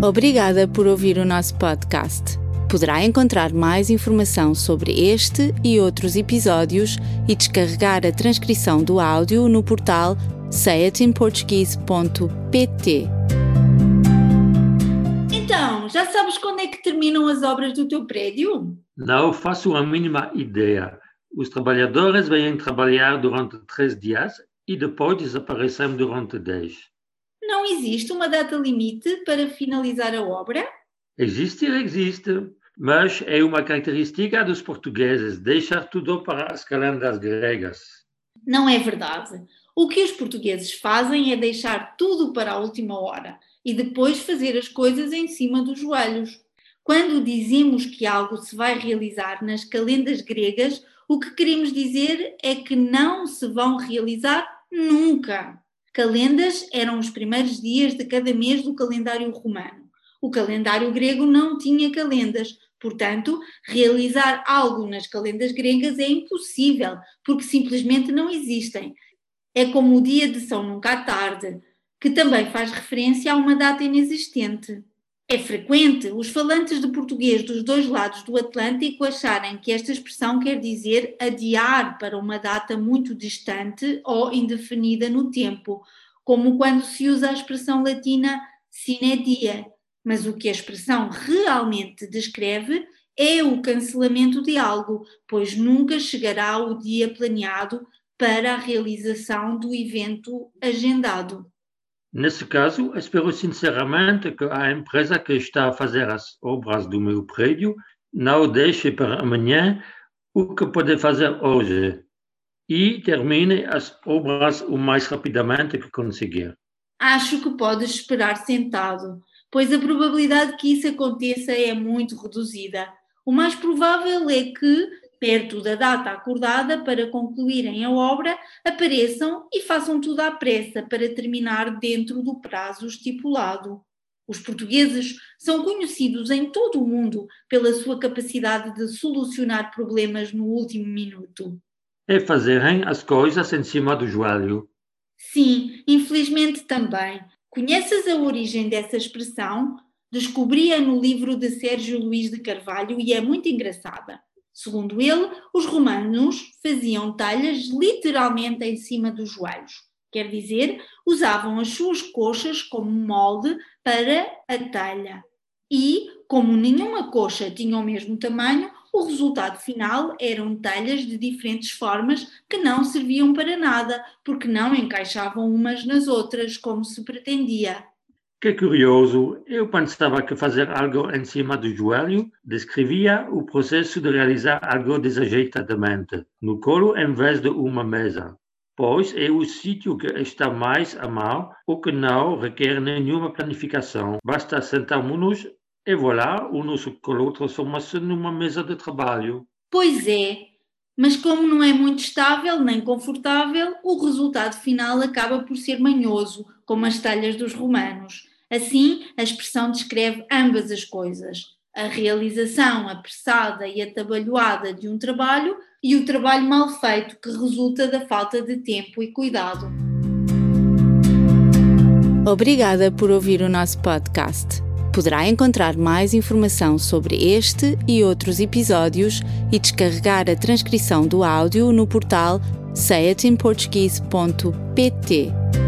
Obrigada por ouvir o nosso podcast. Poderá encontrar mais informação sobre este e outros episódios e descarregar a transcrição do áudio no portal sayatinportuguese.pt. Então, já sabes quando é que terminam as obras do teu prédio? Não faço a mínima ideia. Os trabalhadores vêm trabalhar durante três dias e depois desaparecem durante dez. Não existe uma data limite para finalizar a obra? Existe, existe, mas é uma característica dos portugueses deixar tudo para as calendas gregas. Não é verdade. O que os portugueses fazem é deixar tudo para a última hora e depois fazer as coisas em cima dos joelhos. Quando dizemos que algo se vai realizar nas calendas gregas, o que queremos dizer é que não se vão realizar nunca. Calendas eram os primeiros dias de cada mês do calendário romano. O calendário grego não tinha calendas, portanto, realizar algo nas calendas gregas é impossível, porque simplesmente não existem. É como o dia de São Nunca à Tarde, que também faz referência a uma data inexistente. É frequente os falantes de português dos dois lados do Atlântico acharem que esta expressão quer dizer adiar para uma data muito distante ou indefinida no tempo, como quando se usa a expressão latina sine die. Mas o que a expressão realmente descreve é o cancelamento de algo, pois nunca chegará o dia planeado para a realização do evento agendado. Nesse caso, espero sinceramente que a empresa que está a fazer as obras do meu prédio não deixe para amanhã o que pode fazer hoje e termine as obras o mais rapidamente que conseguir. Acho que podes esperar sentado, pois a probabilidade que isso aconteça é muito reduzida. O mais provável é que perto da data acordada para concluírem a obra, apareçam e façam tudo à pressa para terminar dentro do prazo estipulado. Os portugueses são conhecidos em todo o mundo pela sua capacidade de solucionar problemas no último minuto. É fazerem as coisas em cima do joelho. Sim, infelizmente também. Conheces a origem dessa expressão? Descobri-a no livro de Sérgio Luís de Carvalho e é muito engraçada. Segundo ele, os romanos faziam talhas literalmente em cima dos joelhos. Quer dizer, usavam as suas coxas como molde para a talha. E, como nenhuma coxa tinha o mesmo tamanho, o resultado final eram talhas de diferentes formas que não serviam para nada, porque não encaixavam umas nas outras, como se pretendia. Que curioso, eu pensava que fazer algo em cima do joelho descrevia o processo de realizar algo desajeitadamente, no colo em vez de uma mesa, pois é o sítio que está mais a mão ou que não requer nenhuma planificação. Basta sentarmos-nos e voilà, o nosso colo transforma-se numa mesa de trabalho. Pois é, mas como não é muito estável nem confortável, o resultado final acaba por ser manhoso, como as talhas dos romanos. Assim, a expressão descreve ambas as coisas: a realização apressada e atabalhoada de um trabalho e o trabalho mal feito que resulta da falta de tempo e cuidado. Obrigada por ouvir o nosso podcast. Poderá encontrar mais informação sobre este e outros episódios e descarregar a transcrição do áudio no portal sayatinportuguese.pt.